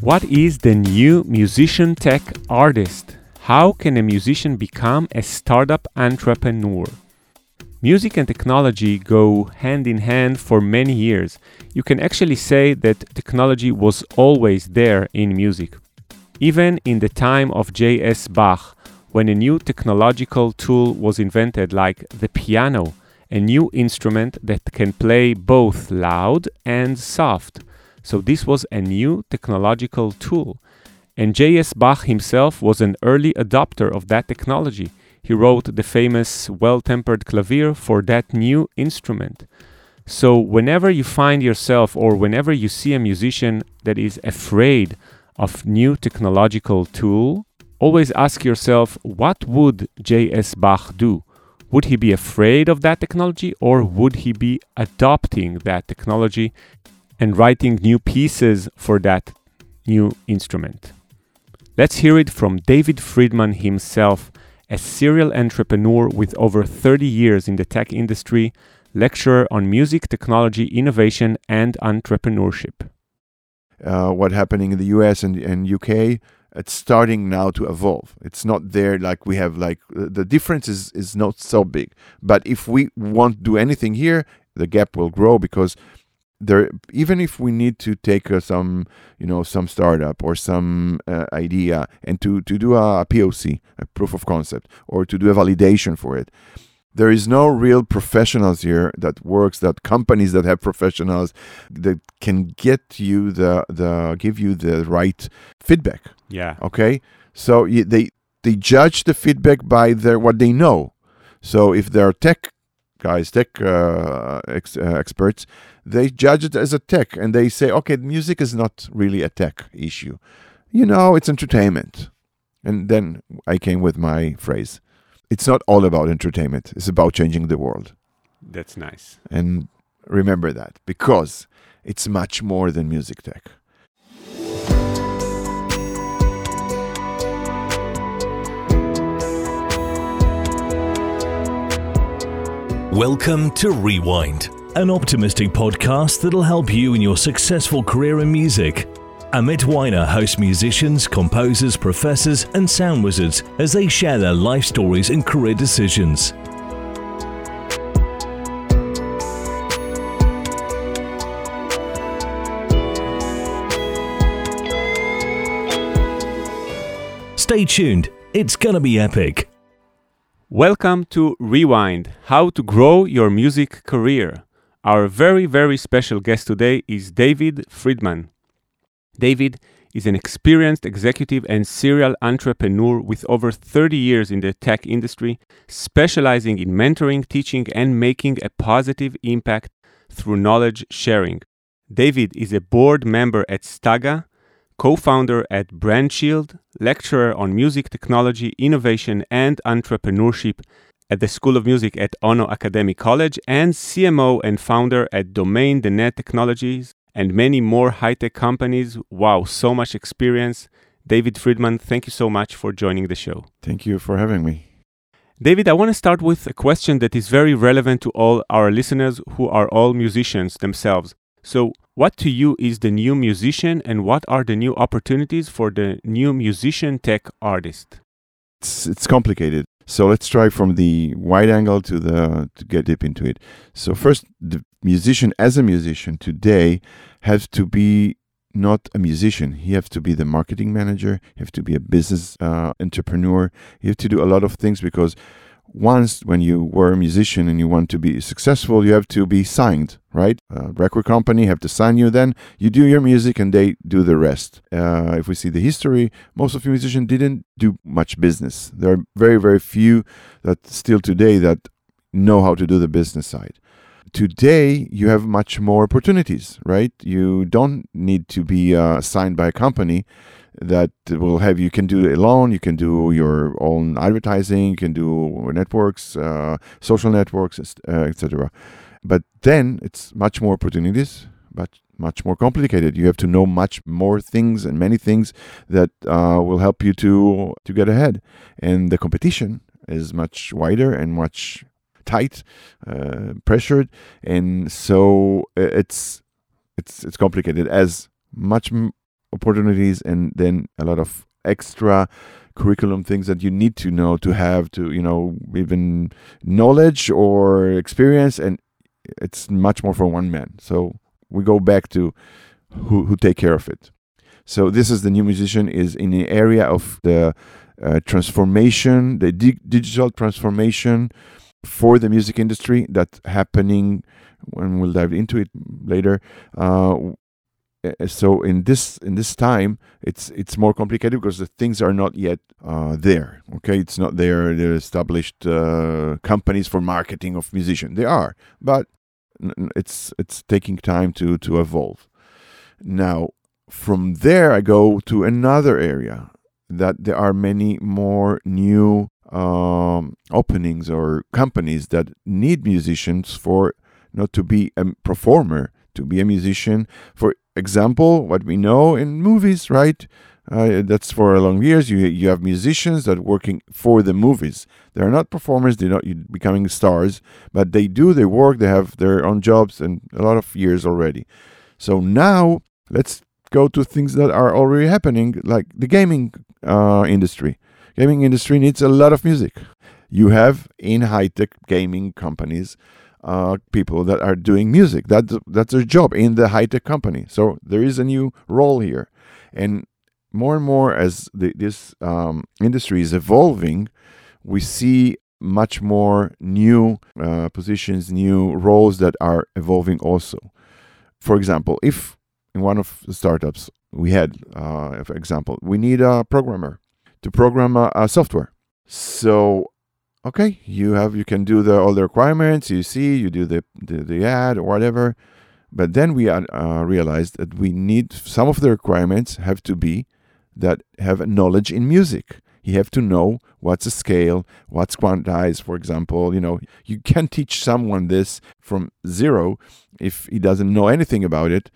What is the new musician tech artist? How can a musician become a startup entrepreneur? Music and technology go hand in hand for many years. You can actually say that technology was always there in music. Even in the time of J.S. Bach, when a new technological tool was invented, like the piano, a new instrument that can play both loud and soft. So, this was a new technological tool. And J.S. Bach himself was an early adopter of that technology. He wrote the famous Well Tempered Clavier for that new instrument. So, whenever you find yourself or whenever you see a musician that is afraid of new technological tool, always ask yourself what would J.S. Bach do? Would he be afraid of that technology or would he be adopting that technology and writing new pieces for that new instrument? Let's hear it from David Fridman himself, a serial entrepreneur with over 30 years in the tech industry, lecturer on music, technology, innovation, and entrepreneurship. Uh, what happening in the US and, and UK it's starting now to evolve. It's not there like we have like the difference is is not so big. But if we won't do anything here, the gap will grow because there even if we need to take uh, some you know some startup or some uh, idea and to to do a, a POC, a proof of concept, or to do a validation for it there is no real professionals here that works that companies that have professionals that can get you the the give you the right feedback. Yeah. Okay? So they they judge the feedback by their what they know. So if they're tech guys tech uh, ex, uh, experts they judge it as a tech and they say okay music is not really a tech issue you know it's entertainment and then i came with my phrase it's not all about entertainment. It's about changing the world. That's nice. And remember that because it's much more than music tech. Welcome to Rewind, an optimistic podcast that'll help you in your successful career in music. Amit Weiner hosts musicians, composers, professors, and sound wizards as they share their life stories and career decisions. Stay tuned, it's gonna be epic. Welcome to Rewind How to Grow Your Music Career. Our very, very special guest today is David Fridman. David is an experienced executive and serial entrepreneur with over 30 years in the tech industry, specializing in mentoring, teaching, and making a positive impact through knowledge sharing. David is a board member at Staga, co founder at BrandShield, lecturer on music technology, innovation, and entrepreneurship at the School of Music at Ono Academic College, and CMO and founder at Domain the Net Technologies, and many more high tech companies. Wow, so much experience. David Fridman, thank you so much for joining the show. Thank you for having me. David, I want to start with a question that is very relevant to all our listeners who are all musicians themselves. So, what to you is the new musician, and what are the new opportunities for the new musician tech artist? It's, it's complicated. So let's try from the wide angle to the to get deep into it. So first, the musician as a musician today has to be not a musician. He has to be the marketing manager. he has to be a business uh, entrepreneur. He has to do a lot of things because once when you were a musician and you want to be successful, you have to be signed, right? A record company have to sign you. Then you do your music and they do the rest. Uh, if we see the history, most of the musicians didn't do much business. There are very, very few that still today that know how to do the business side today you have much more opportunities, right? You don't need to be uh, signed by a company that will have you can do alone. You can do your own advertising. You can do networks, uh, social networks, uh, etc. But then it's much more opportunities, but much more complicated. You have to know much more things and many things that uh, will help you to to get ahead. And the competition is much wider and much tight, uh, pressured, and so uh, it's it's it's complicated. As much opportunities and then a lot of extra curriculum things that you need to know to have to you know even knowledge or experience and it's much more for one man. So we go back to who who take care of it. So this is the new musician is in the area of the uh, transformation the di- digital transformation for the music industry that's happening and we'll dive into it later uh, so in this in this time it's it's more complicated because the things are not yet uh, there okay? It's not there the established uh, companies for marketing of musicians they are but it's it's taking time to to evolve. Now from there i go to another area that there are many more new um, openings or companies that need musicians for not to be a performer to be a musician for example, what we know in movies, right? Uh, that's for a long years. You you have musicians that are working for the movies. They are not performers. They're not becoming stars, but they do. They work. They have their own jobs and a lot of years already. So now let's go to things that are already happening, like the gaming uh, industry. Gaming industry needs a lot of music. You have in high tech gaming companies uh, people that are doing music. That that's their job in the high tech company. So there is a new role here, and more and more as the, this um, industry is evolving, we see much more new uh, positions, new roles that are evolving also. For example, if in one of the startups we had, uh, for example, we need a programmer to program a, a software. So okay, you have you can do the all the requirements. You see, you do the the, the ad or whatever. But then we uh, realized that we need some of the requirements have to be that have knowledge in music. You have to know what's a scale, what's quantized, for example. You know, you can teach someone this from zero if he doesn't know anything about it.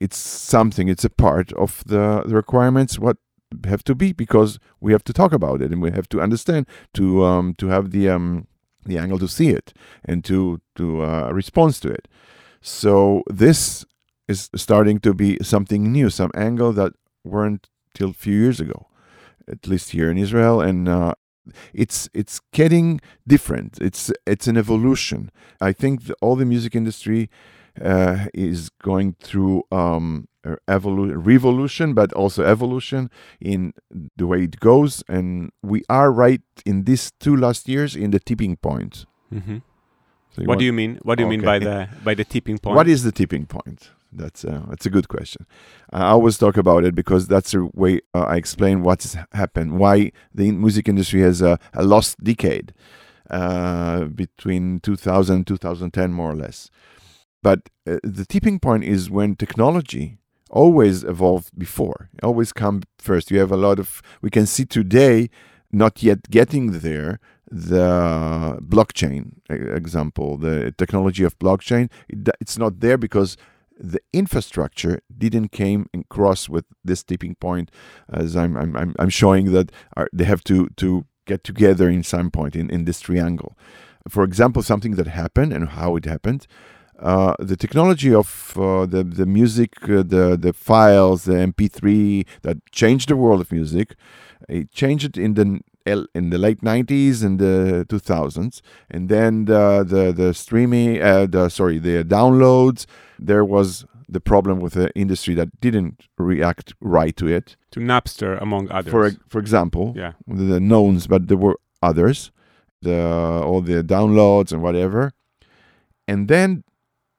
It's something, it's a part of the, the requirements, what have to be because we have to talk about it and we have to understand to um, to have the um, the angle to see it and to to uh, respond to it. So this is starting to be something new, some angle that weren't till a few years ago, at least here in Israel, and uh, it's it's getting different. It's it's an evolution. I think the, all the music industry uh, is going through um, evolu- revolution, but also evolution in the way it goes. And we are right in these two last years in the tipping point. Mm-hmm. So what do you mean? What do you okay. mean by the by the tipping point? What is the tipping point? That's uh, that's a good question. I always talk about it because that's the way uh, I explain what's happened, why the music industry has a, a lost decade uh, between 2000 and 2010, more or less. But uh, the tipping point is when technology always evolved before, always come first. You have a lot of, we can see today, not yet getting there, the blockchain example, the technology of blockchain. It, it's not there because the infrastructure didn't came and cross with this tipping point, as I'm I'm I'm showing that are, they have to to get together in some point in, in this triangle. For example, something that happened and how it happened uh, the technology of uh, the the music, uh, the the files, the MP3 that changed the world of music, it changed it in the in the late 90s and the 2000s, and then the the, the streaming, uh, the sorry, the downloads. There was the problem with the industry that didn't react right to it. To Napster, among others. For for example, yeah, the knowns, but there were others, the all the downloads and whatever, and then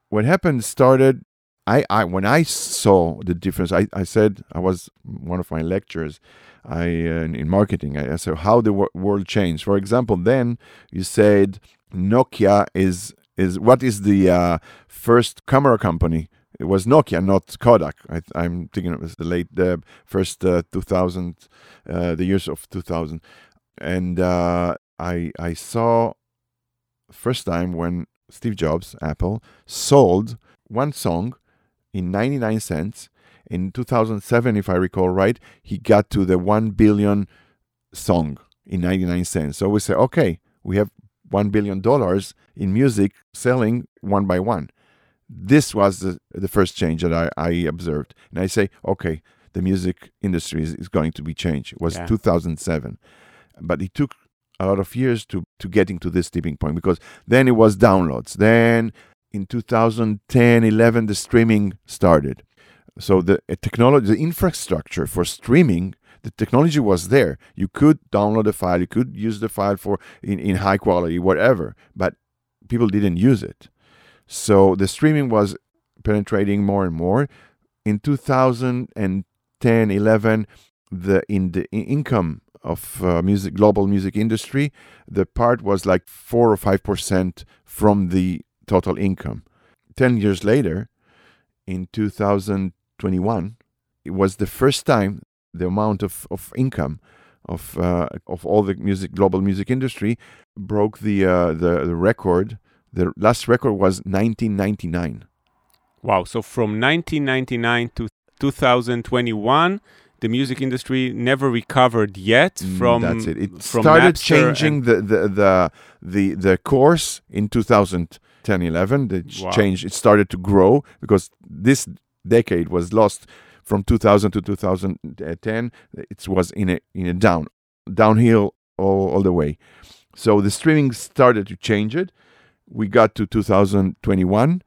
what happened started I, I when I saw the difference, I, I said I was one of my lectures, I uh, in marketing. I, I said how the wor- world changed. For example, then you said Nokia is is what is the uh, first camera company? It was Nokia, not Kodak. I, am thinking it was the late the first uh, 2000, uh, the years of 2000, and uh, I I saw first time when Steve Jobs, Apple, sold one song in 99 cents. In 2007, if I recall right, he got to the 1 billion song in 99 cents. So we say, okay, we have $1 billion in music selling one by one. This was the, the first change that I, I observed. And I say, okay, the music industry is, is going to be changed. It was Yeah. 2007, but it took a lot of years to to getting to this tipping point because then it was downloads. Then in 2010, 11, the streaming started. So the technology, the infrastructure for streaming, the technology was there. You could download a file, you could use the file for in, in high quality, whatever, but people didn't use it. So the streaming was penetrating more and more. In 2010, 11, the in the income of uh, music, global music industry, the part was like four or five percent from the total income. Ten years later, in 2021, it was the first time the amount of, of income of uh, of all the music global music industry broke the uh, the, the record. The last record was 1999. Wow. So from 1999 to 2021, the music industry never recovered yet Mm, from that's it. It started Napster changing the, the the the the course in 2010 11. The Wow. change it started to grow because this decade was lost from 2000 to 2010. It was in a in a down downhill all, all the way. So the streaming started to change it. We got to 2021,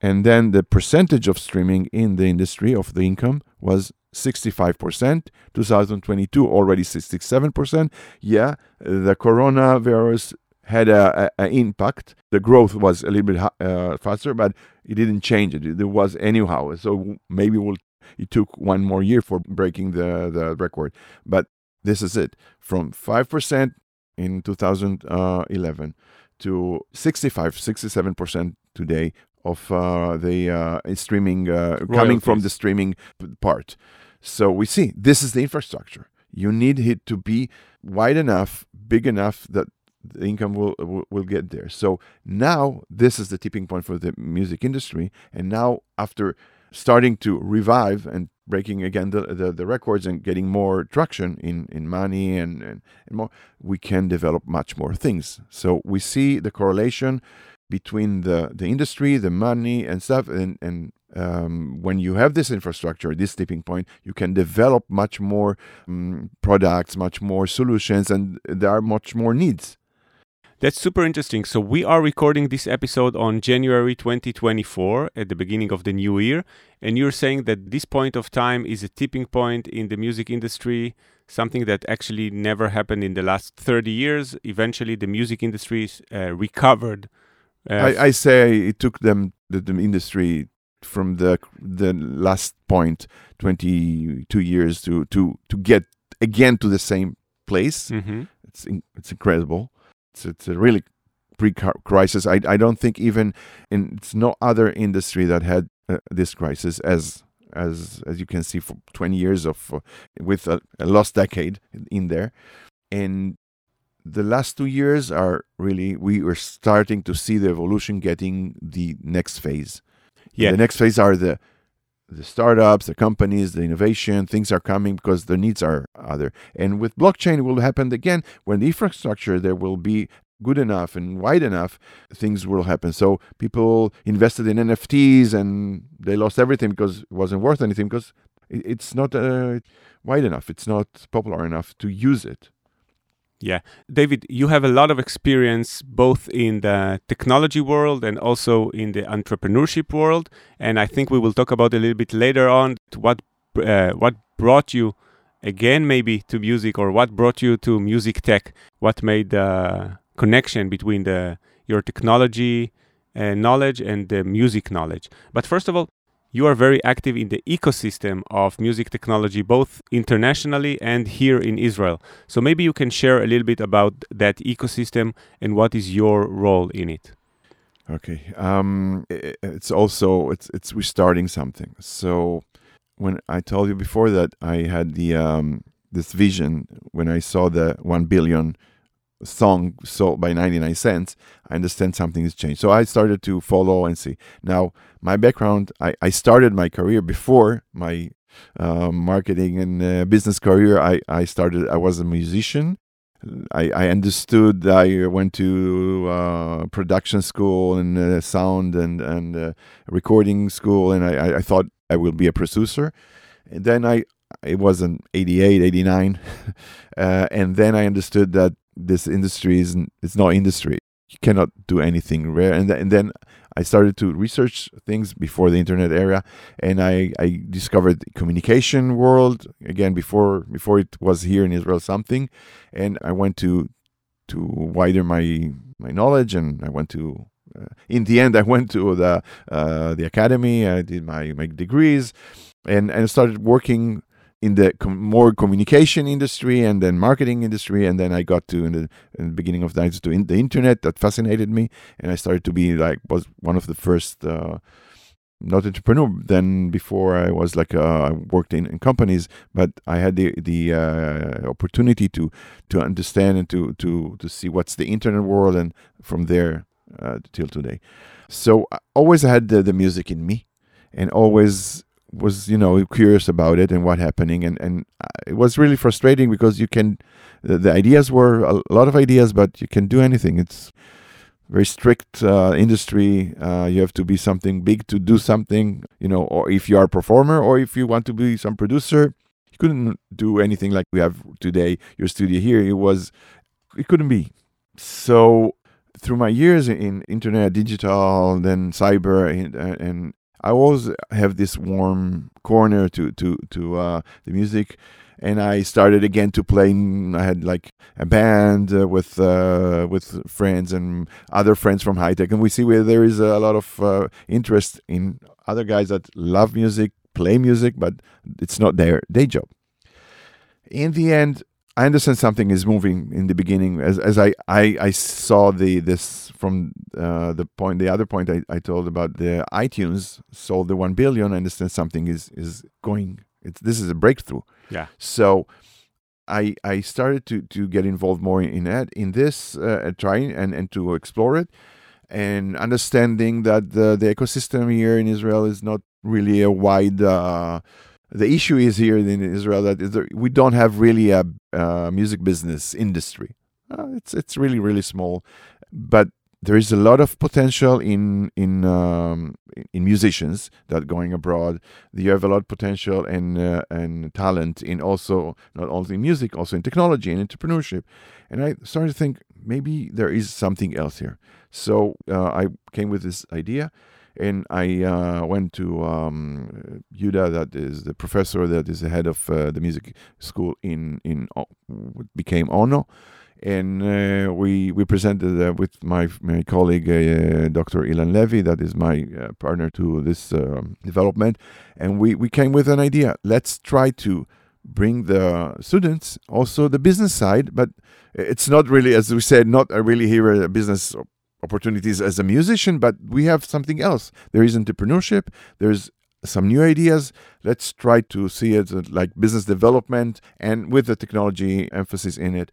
and then the percentage of streaming in the industry of the income was 65%. 2022 already 67%. Yeah, the coronavirus had a, a, a impact. The growth was a little bit uh, faster, but it didn't change it. There was anyhow. So maybe we'll, it took one more year for breaking the, the record. But this is it. From 5% in 2011 to 65, 67% today of uh, the uh, streaming uh, coming from the streaming part. So we see this is the infrastructure. You need it to be wide enough, big enough that the income will, will will get there. So now this is the tipping point for the music industry. And now after starting to revive and breaking again the, the, the records and getting more traction in, in money and, and, and more, we can develop much more things. So we see the correlation between the, the industry, the money and stuff. And, and um, when you have this infrastructure, this tipping point, you can develop much more um, products, much more solutions, and there are much more needs. That's super interesting. So we are recording this episode on January 2024 at the beginning of the new year, and you're saying that this point of time is a tipping point in the music industry, something that actually never happened in the last 30 years. Eventually, the music industry uh, recovered. I, I say it took them the, the industry from the the last point 22 years to to to get again to the same place. Mhm. it's in, it's incredible. It's it's a really pre-crisis. I, I don't think even in it's no other industry that had uh, this crisis as as as you can see for 20 years of uh, with a, a lost decade in there. And the last two years are really we are starting to see the evolution getting the next phase Yeah. the next phase are the the startups, the companies, the innovation, things are coming because the needs are other. And with blockchain, it will happen again when the infrastructure there will be good enough and wide enough, things will happen. So people invested in NFTs and they lost everything because it wasn't worth anything because it's not uh, wide enough. It's not popular enough to use it. Yeah. David, you have a lot of experience both in the technology world and also in the entrepreneurship world. And I think we will talk about a little bit later on what uh, what brought you again maybe to music or what brought you to music tech, what made the connection between the your technology uh, knowledge and the music knowledge. But first of all, you are very active in the ecosystem of music technology, both internationally and here in Israel. So maybe you can share a little bit about that ecosystem and what is your role in it. Okay. Um, it's also it's it's restarting something. So when I told you before that I had the um, this vision when I saw the one billion song sold by 99 cents, I understand something has changed. So I started to follow and see. Now, my background, I, I started my career before my uh, marketing and uh, business career. I, I started, I was a musician. I, I understood. I went to uh, production school and uh, sound and and uh, recording school, and I, I- thought I will be a producer. And then I, it was in 88, 89. uh, and then I understood that this industry is it's not industry. You cannot do anything rare. And, th- and then I started to research things before the internet era, and I, I discovered the communication world again before before it was here in Israel something, and I went to to widen my my knowledge, and I went to. Uh, in the end, I went to the uh, the academy. I did my my degrees, and and started working in the com- more communication industry and then marketing industry and then i got to in the, in the beginning of the to in the internet that fascinated me and i started to be like was one of the first uh, not entrepreneur then before i was like uh, i worked in, in companies but i had the the uh, opportunity to to understand and to to to see what's the internet world and from there uh, till today. So i always had the, the music in me and always was you know curious about it and what happening. And and uh, it was really frustrating because you can the, the ideas were a lot of ideas but you can do anything. It's very strict uh, industry. Uh, you have to be something big to do something you know or if you are a performer or if you want to be some producer. You couldn't do anything like we have today your studio here. It was it couldn't be. So through my years in internet digital then cyber and, and I always have this warm corner to to to uh, the music, and I started again to play. I had like a band uh, with uh, with friends and other friends from high tech, and we see where there is a lot of uh, interest in other guys that love music, play music, but it's not their day job. In the end, I understand something is moving in the beginning. As, as I, I, I saw the this from uh, the point the other point I, I told about the iTunes sold the one billion. I understand something is is going it's this is a breakthrough. Yeah. So I I started to to get involved more in that in this uh, trying and and to explore it. And understanding that the the ecosystem here in Israel is not really a wide uh, the issue is here in Israel that we don't have really a music business industry. Uh, it's it's really really small, but there is a lot of potential in in um, in musicians that going abroad. You have a lot of potential and uh, and talent in also not only in music, also in technology and entrepreneurship. And I started to think maybe there is something else here. So uh, I came with this idea and I uh, went to um, Yuda, that is the professor that is the head of uh, the music school in in became Ono, and uh, we we presented with my my colleague uh, Dr. Ilan Levy, that is my uh, partner to this um, development, and we we came with an idea. Let's try to bring the students also the business side, but it's not really, as we said, not a really here a business opportunities as a musician, but we have something else. There is entrepreneurship, there's some new ideas. Let's try to see it like business development and with the technology emphasis in it.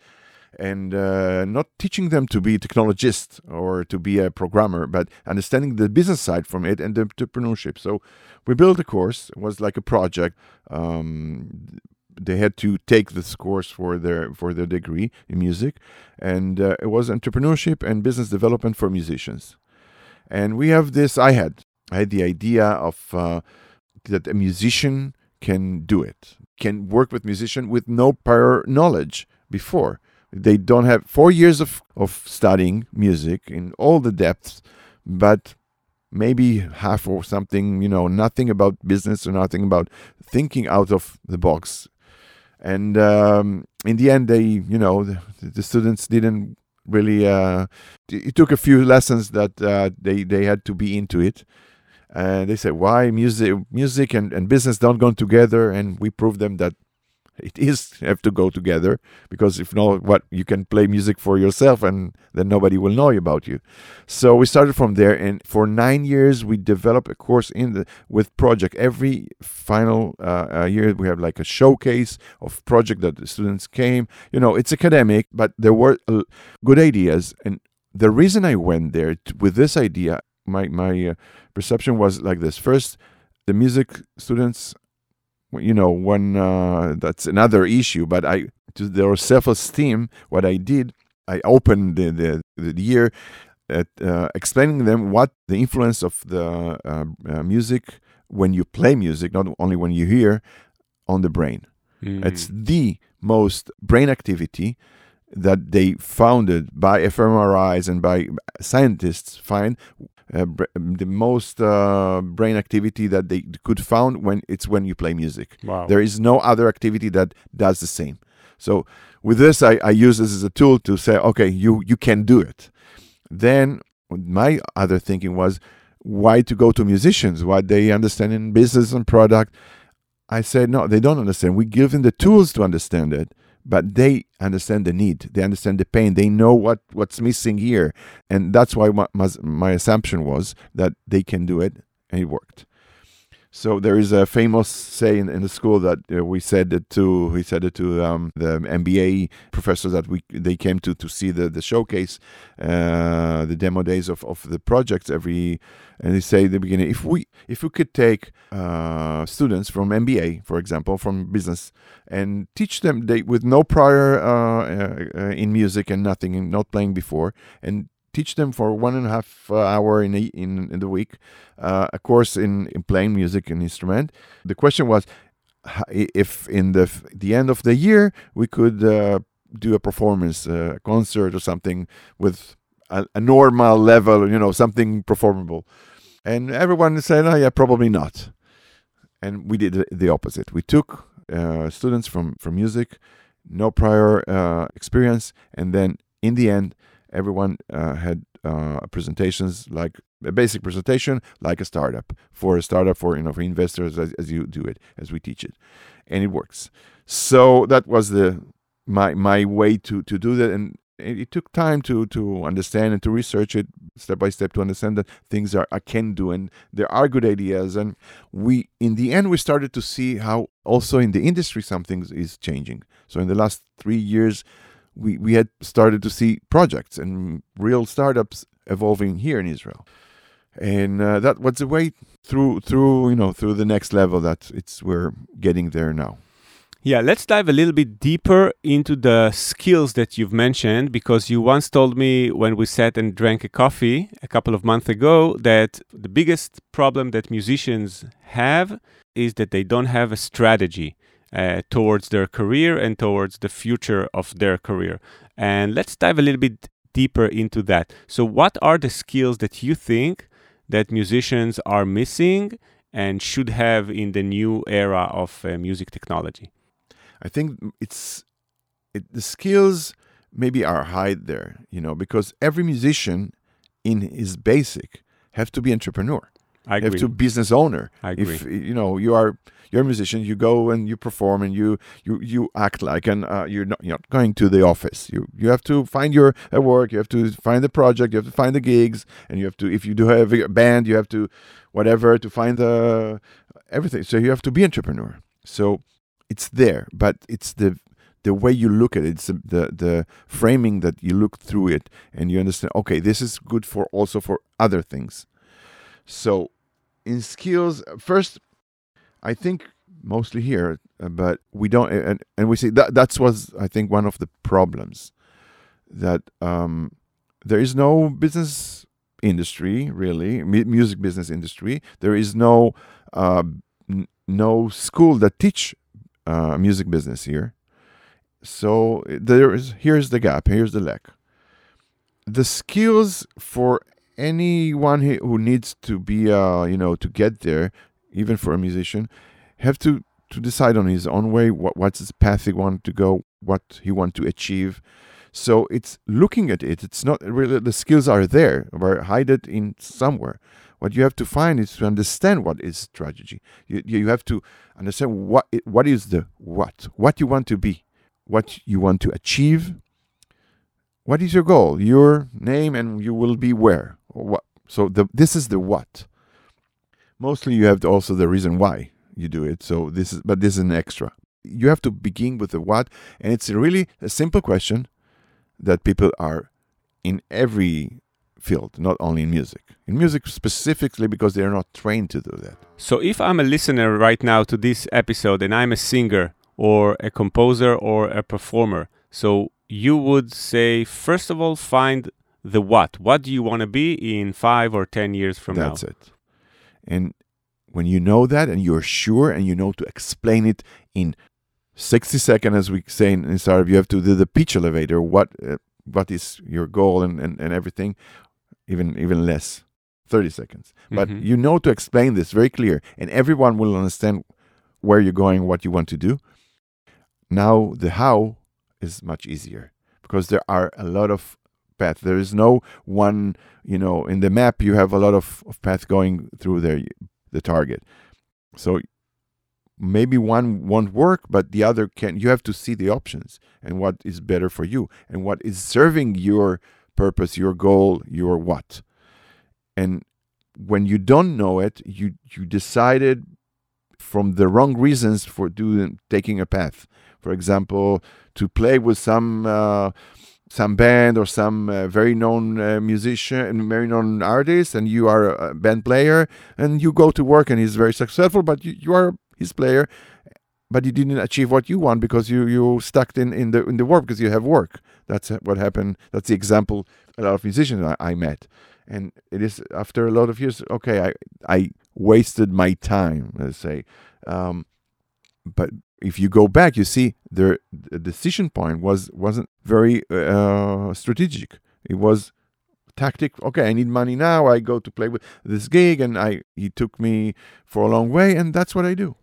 And uh, not teaching them to be technologists or to be a programmer, but understanding the business side from it and the entrepreneurship. So we built a course. It was like a project. Um, they had to take this course for their for their degree in music, and uh, it was entrepreneurship and business development for musicians. And we have this. I had I had the idea of uh, that a musician can do it, can work with musician with no prior knowledge before. They don't have four years of, of studying music in all the depths, but maybe half or something, you know, nothing about business or nothing about thinking out of the box and um, in the end they you know the, the students didn't really uh, it took a few lessons that uh, they they had to be into it. And they said why music music and, and business don't go together? And we proved them that it is have to go together because if not what you can play music for yourself and then nobody will know about you. So we started from there and for nine years we developed a course in the with project. Every final uh, uh, year we have like a showcase of project that the students came. You know it's academic but there were uh, good ideas. And the reason i went there t- with this idea my my uh, perception was like this. First the music students you know when uh, that's another issue but i to their self-esteem what i did i opened the, the, the year at uh, explaining them what the influence of the uh, uh music when you play music not only when you hear on the brain. Mm. It's the most brain activity that they founded by fMRIs and by scientists find uh, br- the most uh, brain activity that they could found when it's when you play music. wow. There is no other activity that does the same. So with this, I, I use this as a tool to say, okay, you you can do it. Then my other thinking was, why to go to musicians? What they understand in business and product. I said, no, they don't understand. We give them the tools to understand it, but they understand the need. They understand the pain. They know what, what's missing here. And that's why my, my, my assumption was that they can do it, and it worked. So there is a famous saying in the school that uh, we said it to we said it to um, the MBA professors that we they came to to see the the showcase, uh, the demo days of, of the projects every, and they say at the beginning if we if we could take uh, students from MBA for example from business and teach them they with no prior uh, uh, uh, in music and nothing and not playing before and teach them for one and a half uh, hour in, a, in in the week uh, a course in, in playing music and instrument. The question was if in the the end of the year we could uh, do a performance, uh, a concert or something with a, a normal level, you know, something performable. And everyone said, "Oh yeah, probably not." And we did the- opposite. We took uh, students from from music, no prior uh, experience, and then in the end, everyone uh, had uh, presentations like a basic presentation like a startup for a startup for you know for investors as, as you do it as we teach it. And it works. So that was the my my way to to do that and it, it took time to to understand and to research it step by step to understand that things are I can do and there are good ideas and we in the end we started to see how also in the industry something is changing. So in the last three years we, we had started to see projects and real startups evolving here in Israel, and uh, that was the way through through you know through the next level that it's we're getting there now. Yeah, let's dive a little bit deeper into the skills that you've mentioned because you once told me when we sat and drank a coffee a couple of months ago that the biggest problem that musicians have is that they don't have a strategy uh, towards their career and towards the future of their career. And let's dive a little bit deeper into that. So, what are the skills that you think that musicians are missing and should have in the new era of uh, music technology? I think it's it, the skills maybe are hide there, you know, because every musician in his basic have to be entrepreneur, I have agree. to business owner. I agree. If you know you are you're a musician, you go and you perform and you you you act like and uh, you're not you're not going to the office. You you have to find your uh, work. You have to find the project. You have to find the gigs, and you have to if you do have a band, you have to whatever to find the everything. So you have to be entrepreneur. So it's there, but it's the the way you look at it, it's the, the the framing that you look through it, and you understand. Okay, this is good for also for other things. So in skills, first, I think mostly here, uh, but we don't, and, and we see that that's was I think one of the problems that um, there is no business industry really, mu- music business industry. There is no uh, n- no school that teach uh, music business here. So there is here's the gap. Here's the lack. The skills for anyone who needs to be, uh, you know, to get there, even for a musician, have to to decide on his own way. What what's his path he want to go, what he want to achieve. So it's looking at it. It's not really the skills are there, or hide it in somewhere. What you have to find is to understand what is strategy. You you have to understand what what is the what what you want to be, what you want to achieve. What is your goal? Your name, and you will be where. What? So the this is the what. Mostly, you have also the reason why you do it. So this is, but this is an extra. You have to begin with the what, and it's really a simple question that people are in every field, not only in music. In music specifically, because they are not trained to do that. So, if I'm a listener right now to this episode and I'm a singer or a composer or a performer, so you would say, first of all, find the what. What do you want to be in five or 10 years from That's now? That's it. And when you know that and you're sure and you know to explain it in 60 seconds, as we say in, in startup, you have to do the pitch elevator. What uh, what is your goal and, and, and everything, even even less, 30 seconds. But Mhm. you know to explain this very clear, and everyone will understand where you're going, what you want to do. Now the how is much easier because there are a lot of paths. There is no one, you know, in the map you have a lot of, of paths going through there, the target. So maybe one won't work, but the other can. You have to see the options and what is better for you and what is serving your purpose, your goal, your what. And when you don't know it, you you decided from the wrong reasons for doing taking a path. For example, to play with some uh, some band or some uh, very known uh, musician and very known artist, and you are a band player, and you go to work and he's very successful, but you, you are his player, but you didn't achieve what you want because you you stuck in in the in the work because you have work. That's what happened. That's the example a lot of musicians I, I met, and it is after a lot of years. Okay, I I wasted my time. Let's say, um, but if you go back, you see the, the decision point was wasn't very uh, strategic. It was tactic. Okay, I need money now. I go to play with this gig, and I he took me for a long way, and that's what I do.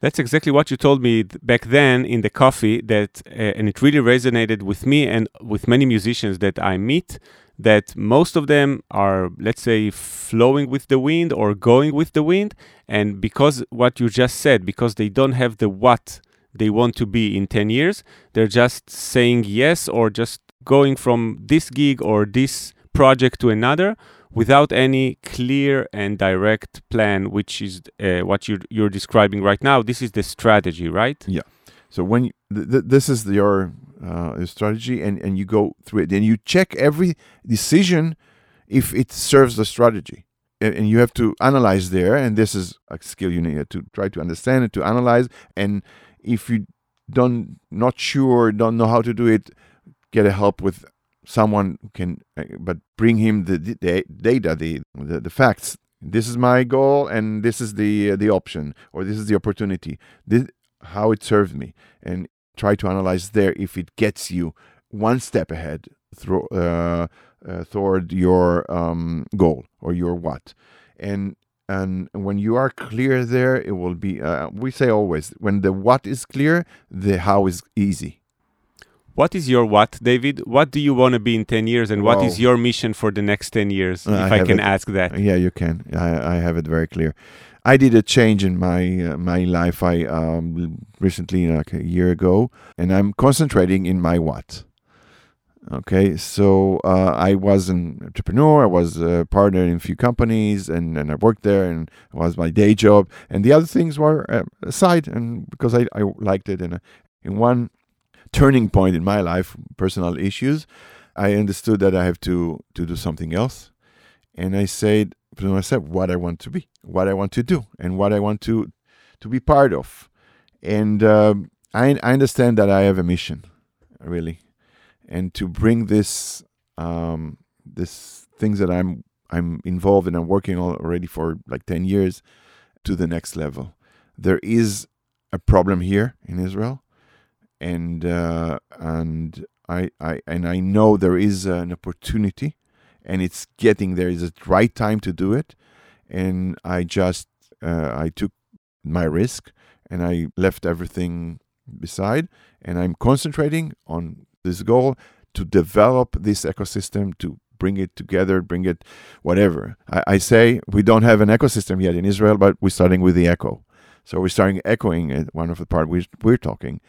That's exactly what you told me back then in the coffee that uh, and it really resonated with me and with many musicians that I meet that most of them are let's say flowing with the wind or going with the wind and because what you just said because they don't have the what they want to be in 10 years they're just saying yes or just going from this gig or this project to another without any clear and direct plan, which is uh, what you're, you're describing right now. This is the strategy, right? Yeah. So when th- th- this is your uh, strategy, and and you go through it, then you check every decision if it serves the strategy, and, and you have to analyze there. And this is a skill you need to try to understand and to analyze. And if you don't not sure, don't know how to do it, get a help with someone who can, uh, but bring him the, the, the data, the, the the facts. This is my goal, and this is the uh, the option, or this is the opportunity. This how it served me, and try to analyze there if it gets you one step ahead through uh, uh, toward your um, goal or your what, and and when you are clear there, it will be. Uh, we say always when the what is clear, the how is easy. What is your what, David? What do you want to be in 10 years, and what is your mission for the next 10 years? If I I, can it. ask that. Yeah, you can. I, I have it very clear. I did a change in my uh, my life. I um, recently, like a year ago, and I'm concentrating in my what. Okay, so uh, I was an entrepreneur. I was a partner in a few companies, and, and I worked there, and it was my day job. And the other things were uh, aside, and because I, I liked it. And uh, in one turning point in my life, personal issues, I understood that I have to to do something else and I said myself what I want to be, what I want to do, and what I want to to be part of. And um, I, I understand that I have a mission, really, and to bring this um, this things that I'm I'm involved in, I'm working already for like ten years, to the next level. There is a problem here in Israel, and uh, and I, I and I know there is an opportunity and it's getting there. Is a right time to do it? And i just uh, i took my risk and i left everything beside and i'm concentrating on this goal to develop this ecosystem to bring it together bring it whatever. I, I say we don't have an ecosystem yet in israel but we're starting with the echo. So we're starting echoing at one of the part we're, we're talking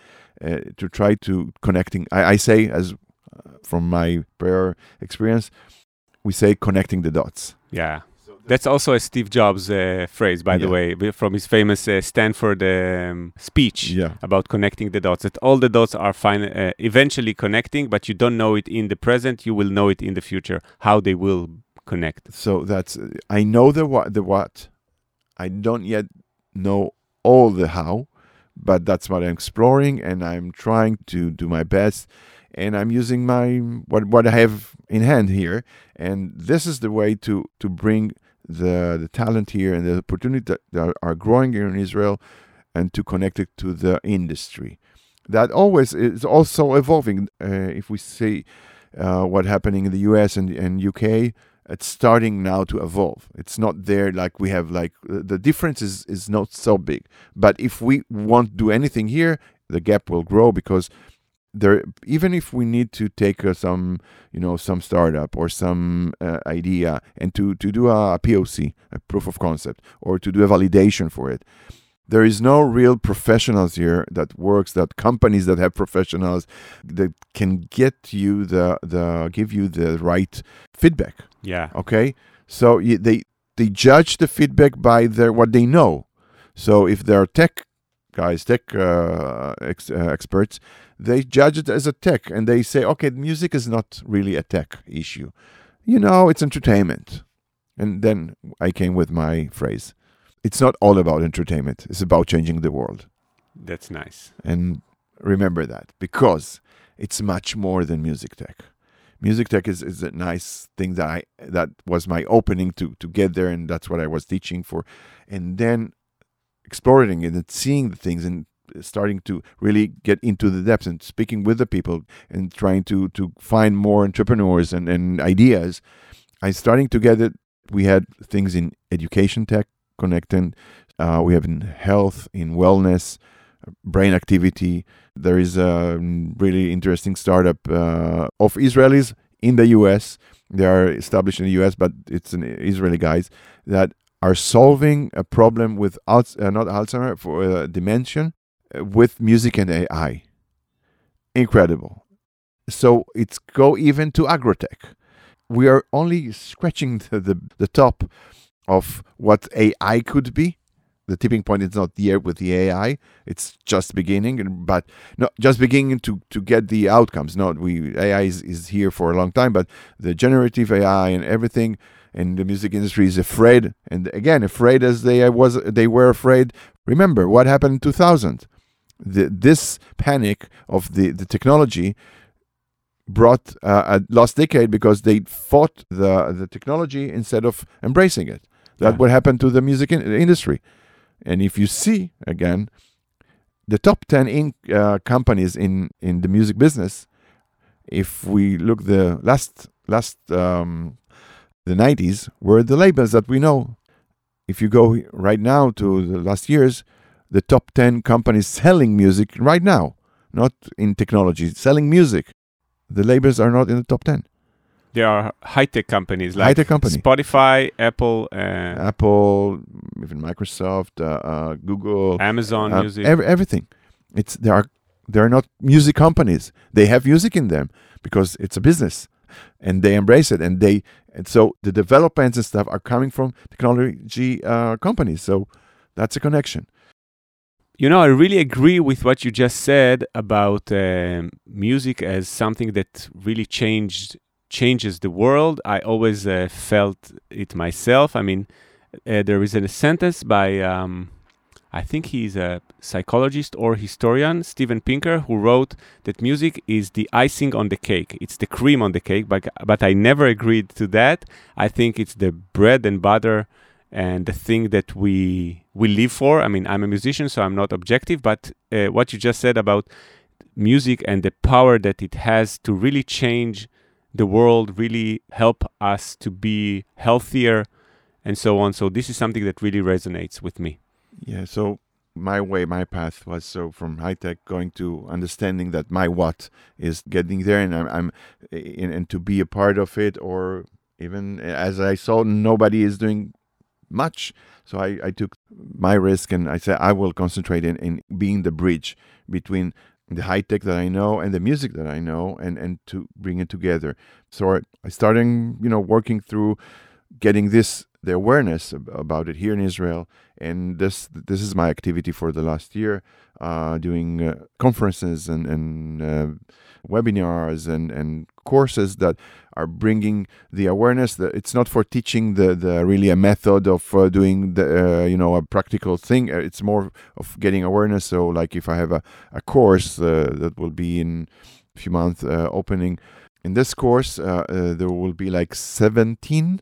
uh, to try to connecting. I, I say as uh, from my prior experience we say connecting the dots. Yeah. That's also a Steve Jobs uh, phrase, by the way, from his famous uh, Stanford um, speech Yeah. about connecting the dots. That all the dots are fine, uh, eventually connecting, but you don't know it in the present. You will know it in the future how they will connect. So that's I know the what the what. I don't yet know all the how, but that's what I'm exploring and I'm trying to do my best and I'm using my what what I have in hand here and this is the way to to bring the, the talent here and the opportunity that, are growing here in Israel and to connect it to the industry. That always is also evolving. Uh, if we see uh, what happening in the US and, and UK, it's starting now to evolve. It's not there like we have like the difference is, is not so big. But if we won't do anything here, the gap will grow because there even if we need to take uh, some you know some startup or some uh, idea and to to do a, a POC a proof of concept or to do a validation for it there is no real professionals here that works that companies that have professionals that can get you the the give you the right feedback. Yeah. okay? So they they judge the feedback by their what they know. So if they're tech guys tech uh, ex- uh, experts they judge it as a tech and they say okay music is not really a tech issue. You know it's entertainment. And then i came with my phrase it's not all about entertainment it's about changing the world. That's nice. and remember that because it's much more than music tech. Music tech is, is a nice thing that i that was my opening to to get there and that's what i was teaching for. And then exploring it and seeing the things and starting to really get into the depths and speaking with the people and trying to to find more entrepreneurs and, and ideas i starting to get it we had things in education tech connecting uh, we have in health in wellness brain activity. There is a really interesting startup uh, of Israelis in the US. They are established in the US, but it's an Israeli guys that are solving a problem with uh, not Alzheimer for uh, dementia uh, with music and AI. Incredible. So it's go even to agrotech. We are only scratching the, the, the top of what AI could be the tipping point is not there with the AI. It's just beginning, but not just beginning to to get the outcomes. No, we AI is, is here for a long time, but the generative AI and everything, and the music industry is afraid, and again afraid as they was they were afraid. Remember what happened in 2000. The, this panic of the the technology brought uh, a lost decade because they fought the the technology instead of embracing it. That Yeah. what happened to the music in, industry. And if you see again, the top ten in, uh, companies in in the music business, if we look the last last um, the nineties were the labels that we know. If you go right now to the last years, the top ten companies selling music right now, not in technology, selling music, the labels are not in the top ten. There are high tech companies like High-tech company. Spotify, Apple, uh, Apple, even Microsoft, uh, uh, Google, Amazon uh, Music. ev- everything. It's they are they are not music companies. They have music in them because it's a business, and they embrace it. And they and so the developments and stuff are coming from technology uh, companies. So that's a connection. You know, I really agree with what you just said about um, music as something that really changed changes the world. I always uh, felt it myself. I mean, uh, there is a sentence by um, I think he's a psychologist or historian, Steven Pinker, who wrote that music is the icing on the cake. It's the cream on the cake, but but I never agreed to that. I think it's the bread and butter and the thing that we we live for. I mean, I'm a musician, so I'm not objective, but uh, what you just said about music and the power that it has to really change the world, really help us to be healthier, and so on. So this is something that really resonates with me. Yeah. So my way, my path was so from high tech going to understanding that my what is getting there, and I'm, I'm in, and to be a part of it, or even as I saw, nobody is doing much. So I, I took my risk and I said I will concentrate in, in being the bridge between the high tech that I know and the music that I know and, and to bring it together. So I, started, you know, working through getting this the awareness about it here in Israel, and this this is my activity for the last year, uh, doing uh, conferences and and uh, webinars and and courses that are bringing the awareness that it's not for teaching the the really a method of uh, doing the uh, you know a practical thing. Uh, It's more of getting awareness. So like if I have a a course uh, that will be in a few months uh, opening. In this course, uh, there will be like 17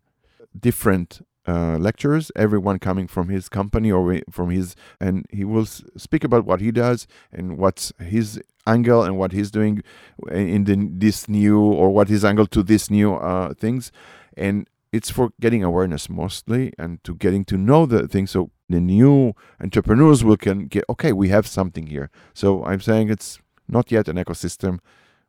different uh, lecturers, everyone coming from his company or from his, and he will speak about what he does and what's his angle and what he's doing in the, this new or what his angle to this new uh, things, and it's for getting awareness mostly and to getting to know the thing so the new entrepreneurs will can get okay we have something here. So i'm saying it's not yet an ecosystem.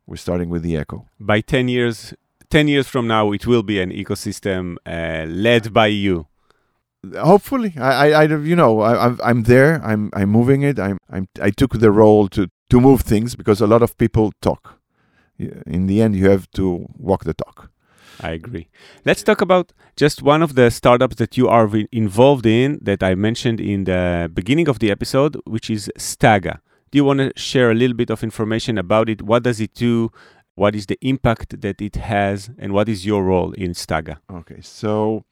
We're starting with the echo. By 10 years, 10 years from now, it will be an ecosystem uh, led by you. hopefully i i, I you know I, I'm, I'm there i'm i'm moving it i'm i'm i took the role to to move things because a lot of people talk in the end you have to walk the talk I agree. Let's talk about just one of the startups that you are involved in that I mentioned in the beginning of the episode, which is Staga. Do you want to share a little bit of information about it? What does it do? What is the impact that it has? And what is your role in Staga? Okay, so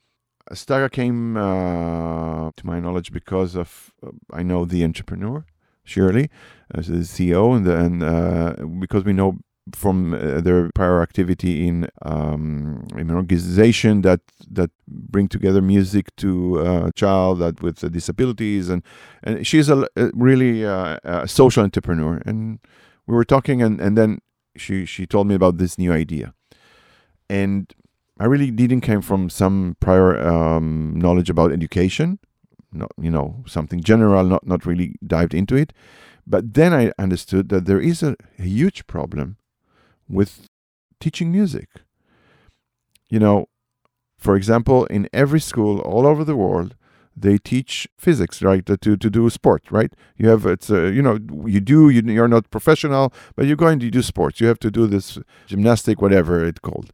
Staga came uh, to my knowledge because of uh, I know the entrepreneur Shirley as the CEO, and then uh, because we know from uh, their prior activity in um, in an organization that that bring together music to a child that with uh, disabilities, and and she's a, a really uh, a social entrepreneur, and we were talking, and and then she she told me about this new idea, and I really didn't came from some prior um, knowledge about education, not you know something general, not not really dived into it. But then I understood that there is a, a huge problem with teaching music. You know, for example, in every school all over the world, they teach physics, right? To to do sport, right? You have it's uh, you know you do you, you're not professional, but you're going to do sports. You have to do this gymnastic, whatever it's called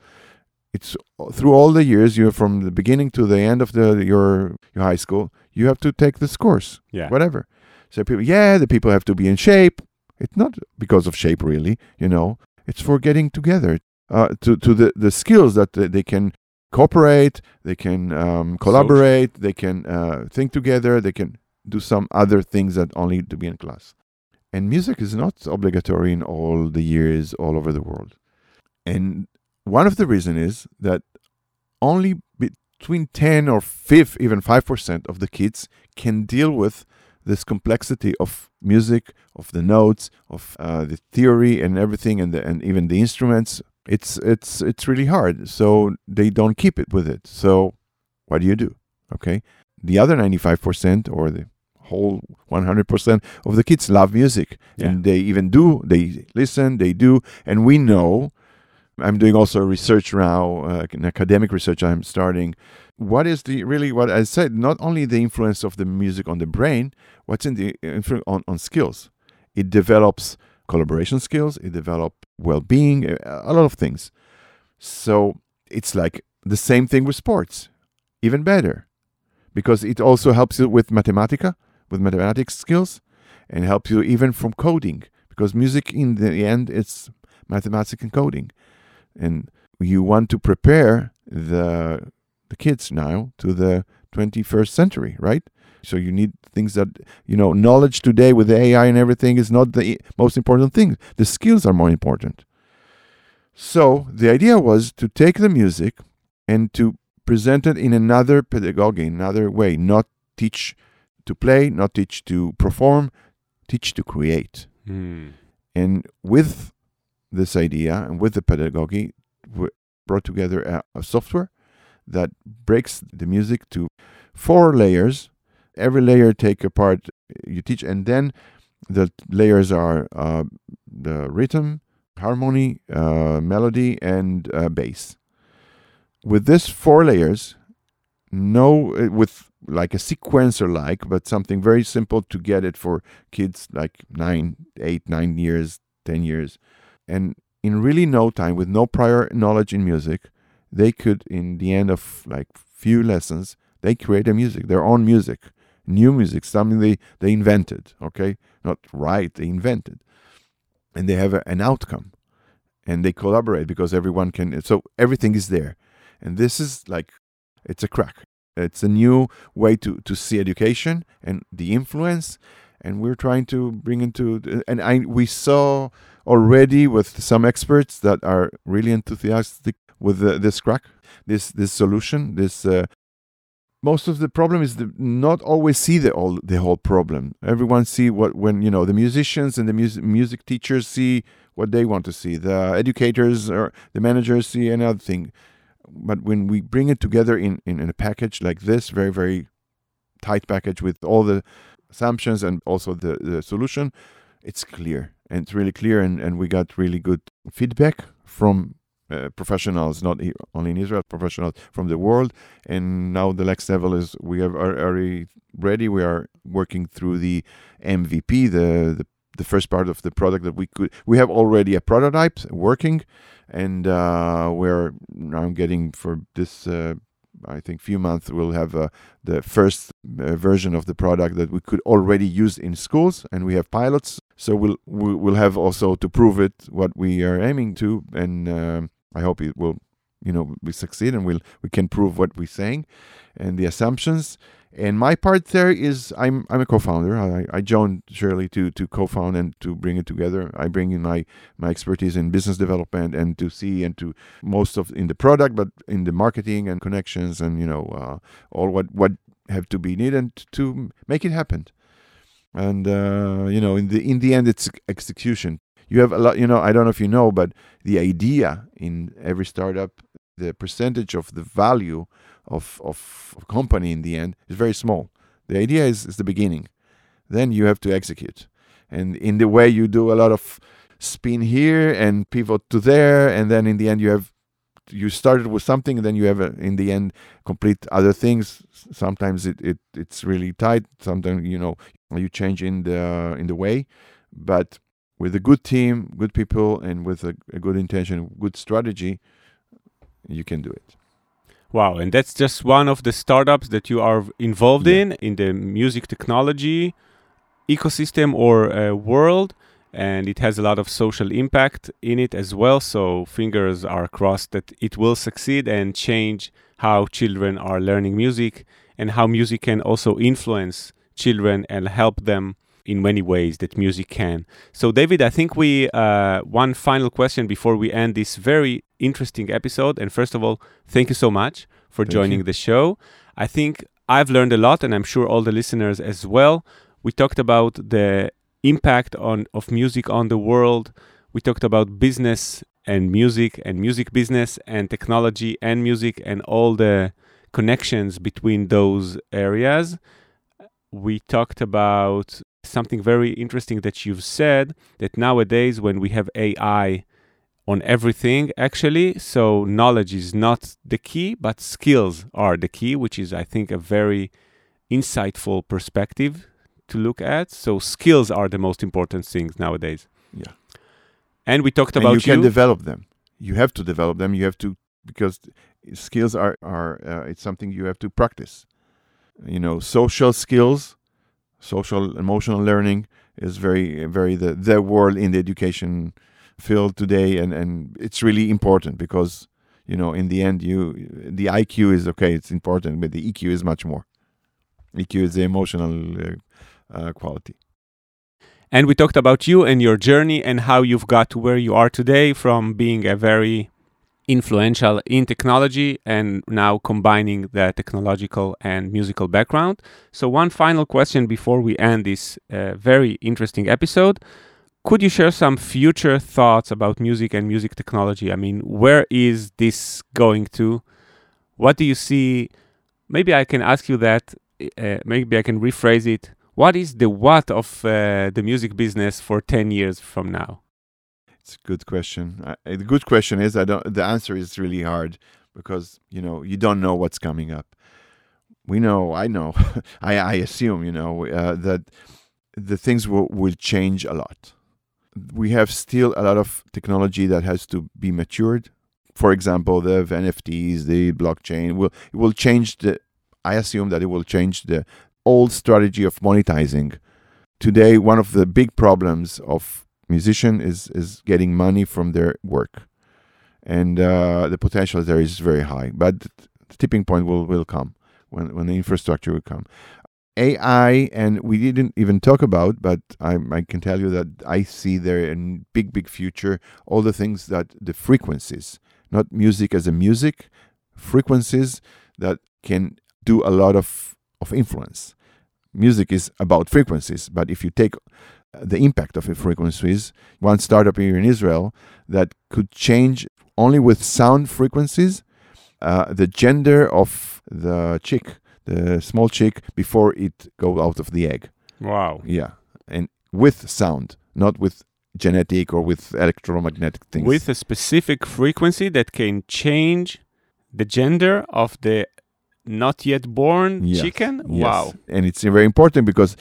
it's through all the years you from the beginning to the end of the your your high school you have to take this course Yeah. whatever so people yeah the people have to be in shape it's not because of shape really you know it's for getting together uh, to to the the skills that they can cooperate they can um, collaborate they can uh, think together they can do some other things that only to be in class. And music is not obligatory in all the years all over the world. And one of the reason is that only between 10 or 5 even 5% of the kids can deal with this complexity of music of the notes of uh, the theory and everything and the, and even the instruments it's it's it's really hard so they don't keep it with it so what do you do okay the other 95% or the whole 100% of the kids love music Yeah. and they even do they listen they do and we know I'm doing also research now, uh, an academic research I'm starting. What is the really what I said? Not only the influence of the music on the brain, what's in the influence on, on skills. It develops collaboration skills. It develops well-being, a, a lot of things. So it's like the same thing with sports, even better, because it also helps you with mathematica, with mathematics skills, and helps you even from coding, because music in the end it's mathematics and coding and you want to prepare the the kids now to the 21st century right so you need things that you know knowledge today with the ai and everything is not the most important thing the skills are more important so the idea was to take the music and to present it in another pedagogy another way not teach to play not teach to perform teach to create Hmm. and with this idea and with the pedagogy, we brought together a, a software that breaks the music to four layers. Every layer take apart you teach, and then the layers are uh, the rhythm, harmony, uh, melody, and uh, bass. With this four layers, no, uh, with like a sequencer like, but something very simple to get it for kids like nine, eight, nine years, ten years, and in really no time, with no prior knowledge in music, they could, in the end of like few lessons, they create a music, their own music, new music, something they they invented. Okay, not right, they invented, and they have a, an outcome, and they collaborate because everyone can. So everything is there, and this is like it's a crack. It's a new way to to see education and the influence, and we're trying to bring into. And I we saw already with some experts that are really enthusiastic with the, this crack, this this solution, this uh, most of the problem is the, not always see the all the whole problem. Everyone see what when you know the musicians and the music music teachers see what they want to see. The educators or the managers see another thing. But when we bring it together in, in, in a package like this, very very tight package with all the assumptions and also the, the solution, it's clear and it's really clear and, and we got really good feedback from uh, professionals, not only in Israel, professionals from the world. And now the next level is we have are already ready. We are working through the MVP, the, the the first part of the product that we could. We have already a prototype working, and uh, we're now getting for this. Uh, I think few months we'll have uh, the first uh, version of the product that we could already use in schools, and we have pilots. So we'll we'll have also to prove it what we are aiming to, and um, I hope it will, you know, we succeed and we'll we can prove what we're saying, and the assumptions. And my part there is I'm I'm a co-founder. I, I joined Shirley to to co-found and to bring it together. I bring in my my expertise in business development and to see and to most of in the product, but in the marketing and connections and you know uh, all what what have to be needed to make it happen. And uh, you know in the in the end it's execution. You have a lot. You know I don't know if you know, but the idea in every startup, the percentage of the value of, of a company in the end is very small. The idea is, is the beginning. Then you have to execute. And in the way you do a lot of spin here and pivot to there, and then in the end you have you started with something, and then you have a, in the end complete other things. Sometimes it, it it's really tight. Sometimes you know you change in the in the way, but with a good team, good people, and with a, a good intention, good strategy, you can do it. Wow, and that's just one of the startups that you are involved yeah. in in the music technology ecosystem or uh, world, and it has a lot of social impact in it as well. So fingers are crossed that it will succeed and change how children are learning music and how music can also influence children and help them in many ways that music can. So, David, I think we uh, one final question before we end this very interesting episode. And first of all, thank you so much for thank joining you. the show. I think I've learned a lot, and I'm sure all the listeners as well. We talked about the impact on of music on the world. We talked about business and music and music business and technology and music and all the connections between those areas. We talked about something very interesting that you've said that nowadays when we have AI on everything actually so knowledge is not the key but skills are the key which is i think a very insightful perspective to look at. So skills are the most important things nowadays. Yeah. And we talked and about you can develop them. You have to develop them. You have to because skills are are uh, it's something you have to practice. You know social skills social emotional learning is very very the the world in the education field today. And and it's really important because you know in the end you the IQ is okay it's important but the EQ is much more. EQ is the emotional uh, uh, quality. And we talked about you and your journey and how you've got to where you are today from being a very influential in technology and now combining the technological and musical background. So, one final question before we end this uh, very interesting episode. Could you share some future thoughts about music and music technology? I mean, where is this going to? What do you see? Maybe I can ask you that. Uh, maybe I can rephrase it. What is the what of uh, the music business for 10 years from now? It's a good question. The good question is I don't. The answer is really hard because you know you don't know what's coming up. We know. I know. I I assume you know uh, that the things will will change a lot. We have still a lot of technology that has to be matured. For example, the NFTs, the blockchain will it will change the. I assume that it will change the old strategy of monetizing. Today, one of the big problems of musician is is getting money from their work, and uh, the potential there is very high. But the tipping point will will come when when the infrastructure will come. AI, and we didn't even talk about, but I, I can tell you that I see there in big, big future all the things that the frequencies, not music as a music, frequencies that can do a lot of, of influence. Music is about frequencies, but if you take the impact of frequencies, one startup here in Israel that could change only with sound frequencies uh, the gender of the chick, the small chick, before it go out of the egg. Wow. Yeah, and with sound, not with genetic or with electromagnetic things. With a specific frequency that can change the gender of the not yet born Yes, chicken. Yes. Wow. And it's very important because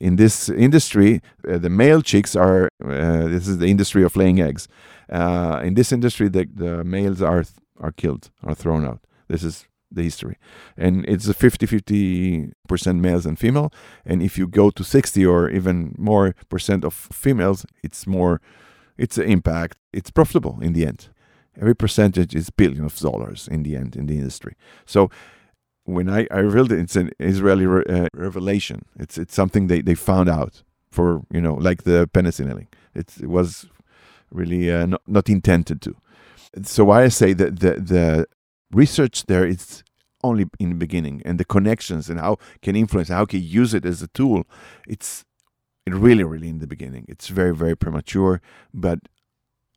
in this industry, uh, the male chicks are, uh, this is the industry of laying eggs. Uh, in this industry, the, the males are, are killed, are thrown out. This is the history. And it's a 50 50% males and female. And if you go to 60 or even more percent of females, it's more, it's an impact. It's profitable in the end. Every percentage is billions of dollars in the end in the industry. So when I, I revealed it, it's an Israeli re- uh, revelation. It's it's something they, they found out for you know like the penicillin. It was really uh, not, not intended to. So why I say that the the research there is only in the beginning and the connections and how can influence how can use it as a tool. It's it really really in the beginning. It's very very premature, but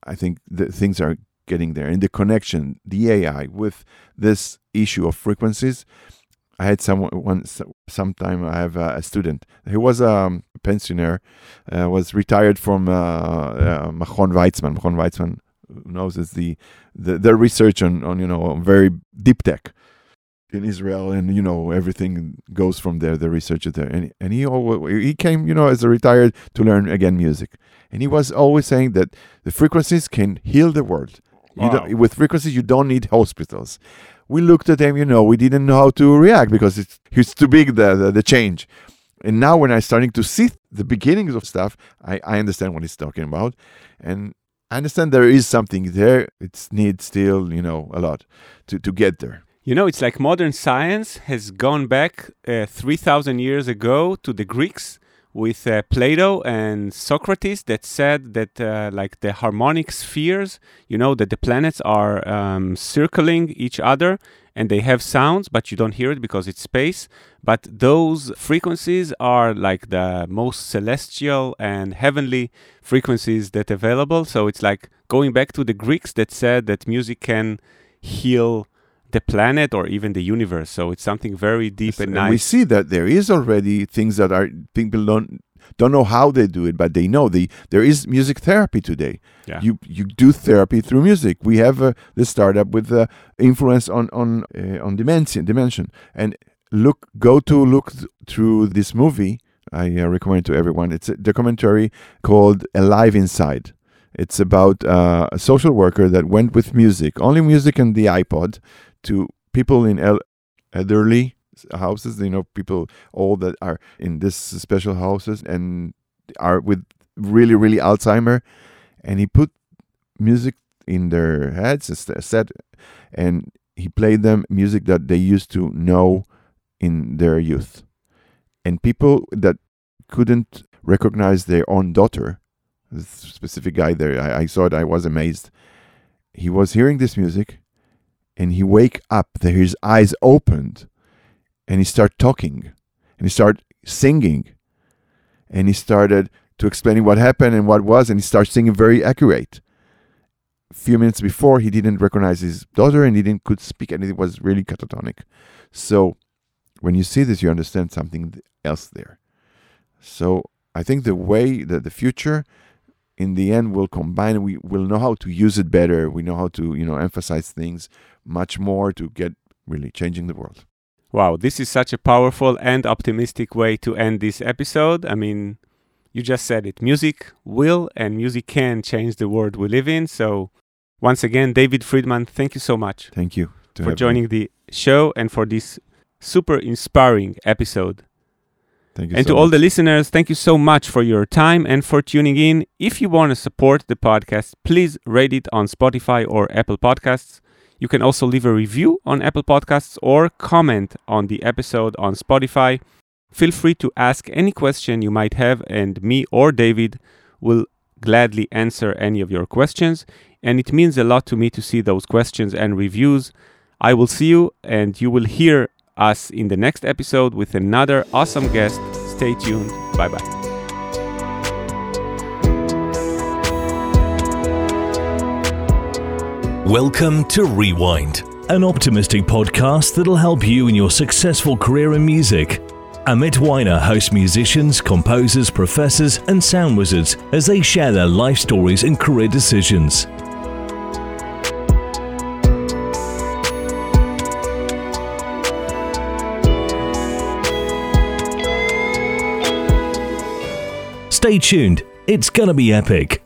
I think the things are getting there and the connection the ai with this issue of frequencies i had someone once sometime i have a, student he was a pensioner uh, was retired from uh, uh, Machon Weizmann. Machon Weizmann knows is the, the research on on you know very deep tech in Israel, and you know everything goes from there. The researcher there, and and he always, he came you know as a retired to learn again music, and he was always saying that the frequencies can heal the world. You Wow. don't, with frequencies, you don't need hospitals. We looked at him, you know, we didn't know how to react because it's, it's too big, the, the, the change. And now when I'm starting to see the beginnings of stuff, I, I understand what he's talking about. And I understand there is something there. It needs still, you know, a lot to, to get there. You know, it's like modern science has gone back uh, 3,000 years ago to the Greeks with uh, Plato and Socrates that said that, uh, like, the harmonic spheres, you know, that the planets are um, circling each other and they have sounds, but you don't hear it because it's space. But those frequencies are like the most celestial and heavenly frequencies that available. So it's like going back to the Greeks that said that music can heal the planet or even the universe. So it's something very deep and And we see that there is already things that are people don't don't know how they do it, but they know the there is music therapy today. Yeah. You you do therapy through music. We have uh, this startup with uh, influence on on uh, on dimension dimension and look go to look th- through this movie. I uh, recommend to everyone. It's a documentary called Alive Inside. It's about uh, a social worker that went with music, only music and the iPod, to people in el- elderly houses. You know, people all that are in this special houses and are with really, really Alzheimer. And he put music in their heads, a set, and he played them music that they used to know in their youth. And people that couldn't recognize their own daughter, this specific guy there, I, I saw it, I was amazed. He was hearing this music and he wake up, there his eyes opened and he start talking and he start singing and he started to explaining what happened and what was and he started singing very accurate. A few minutes before he didn't recognize his daughter and he didn't could speak and it was really catatonic. So when you see this you understand something else there. So i think the way that the future in the end we'll combine we will know how to use it better we know how to you know emphasize things much more to get really changing the world Wow, this is such a powerful and optimistic way to end this episode. I mean, you just said it. Music will and music can change the world we live in. So, once again, David Fridman, thank you so much thank you for have me. joining the show and for this super inspiring episode. Thank you and so to all the listeners, thank you so much for your time and for tuning in. If you want to support the podcast, please rate it on Spotify or Apple Podcasts. You can also leave a review on Apple Podcasts or comment on the episode on Spotify. Feel free to ask any question you might have, and me or David will gladly answer any of your questions. And it means a lot to me to see those questions and reviews. I will see you, and you will hear us in the next episode with another awesome guest. Stay tuned. Bye bye. Welcome to Rewind, an optimistic podcast that'll help you in your successful career in music. Amit Weiner hosts musicians, composers, professors, and sound wizards as they share their life stories and career decisions. Stay tuned, it's gonna be epic.